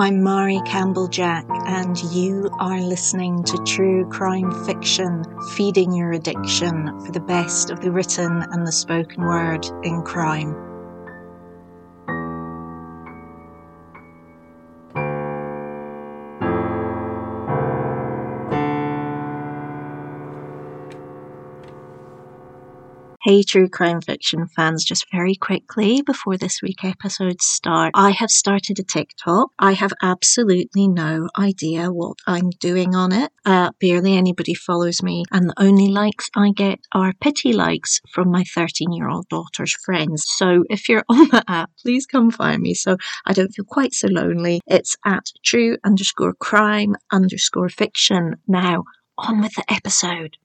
I'm Mari Campbell Jack, and you are listening to True Crime Fiction, feeding your addiction for the best of the written and the spoken word in crime. Hey, true crime fiction fans, just very quickly before this week episode starts, I have started a TikTok. I have absolutely no idea what I'm doing on it. Uh, barely anybody follows me, and the only likes I get are pity likes from my 13 year old daughter's friends. So if you're on the app, please come find me so I don't feel quite so lonely. It's at true underscore crime underscore fiction. Now, on with the episode.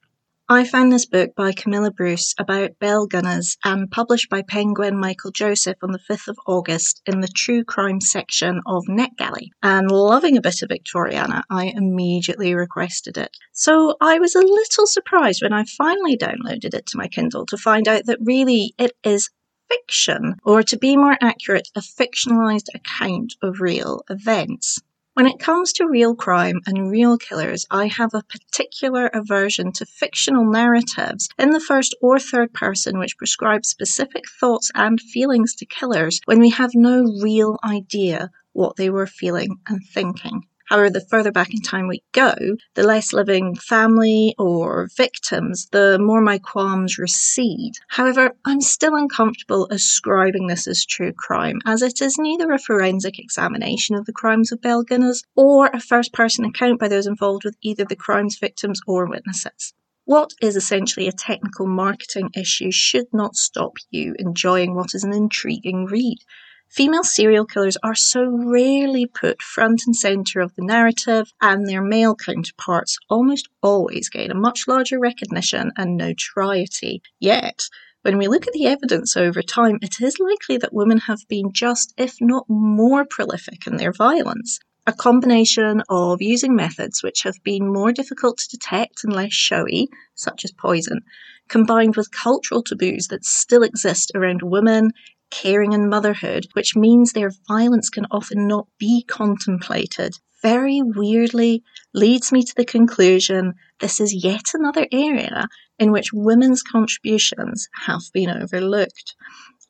I found this book by Camilla Bruce about Belle Gunness and published by Penguin Michael Joseph on the 5th of August in the true crime section of NetGalley. And loving a bit of Victoriana, I immediately requested it. So I was a little surprised when I finally downloaded it to my Kindle to find out that really it is fiction, or to be more accurate, a fictionalized account of real events. When it comes to real crime and real killers, I have a particular aversion to fictional narratives in the first or third person which prescribe specific thoughts and feelings to killers when we have no real idea what they were feeling and thinking. However, the further back in time we go, the less living family or victims, the more my qualms recede. However, I'm still uncomfortable ascribing this as true crime, as it is neither a forensic examination of the crimes of Belle Gunness or a first person account by those involved with either the crime's victims or witnesses. What is essentially a technical marketing issue should not stop you enjoying what is an intriguing read. Female serial killers are so rarely put front and centre of the narrative, and their male counterparts almost always gain a much larger recognition and notoriety. Yet, when we look at the evidence over time, it is likely that women have been just, if not more, prolific in their violence. A combination of using methods which have been more difficult to detect and less showy, such as poison, combined with cultural taboos that still exist around women, caring and motherhood, which means their violence can often not be contemplated, very weirdly leads me to the conclusion this is yet another area in which women's contributions have been overlooked.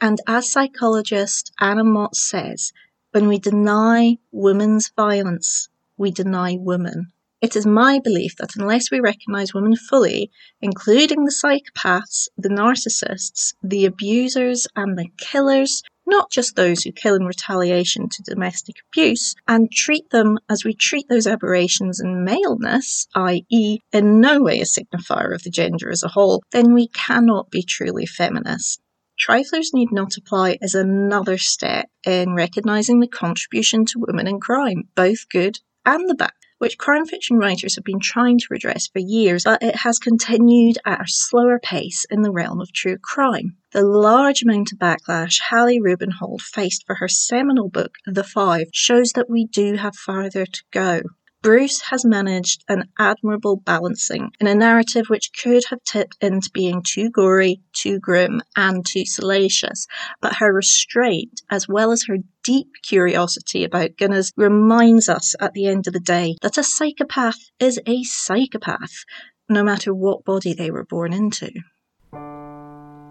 And as psychologist Anna Motz says, when we deny women's violence, we deny women. It is my belief that unless we recognize women fully, including the psychopaths, the narcissists, the abusers, and the killers, not just those who kill in retaliation to domestic abuse, and treat them as we treat those aberrations in maleness, i.e., in no way a signifier of the gender as a whole, then we cannot be truly feminist. Triflers need not apply as another step in recognising the contribution to women in crime, both good and the bad which crime fiction writers have been trying to redress for years, but it has continued at a slower pace in the realm of true crime. The large amount of backlash Hallie Rubenhold faced for her seminal book, The Five, shows that we do have farther to go. Bruce has managed an admirable balancing in a narrative which could have tipped into being too gory, too grim, and too salacious, but her restraint, as well as her deep curiosity about Gunness, reminds us at the end of the day that a psychopath is a psychopath, no matter what body they were born into.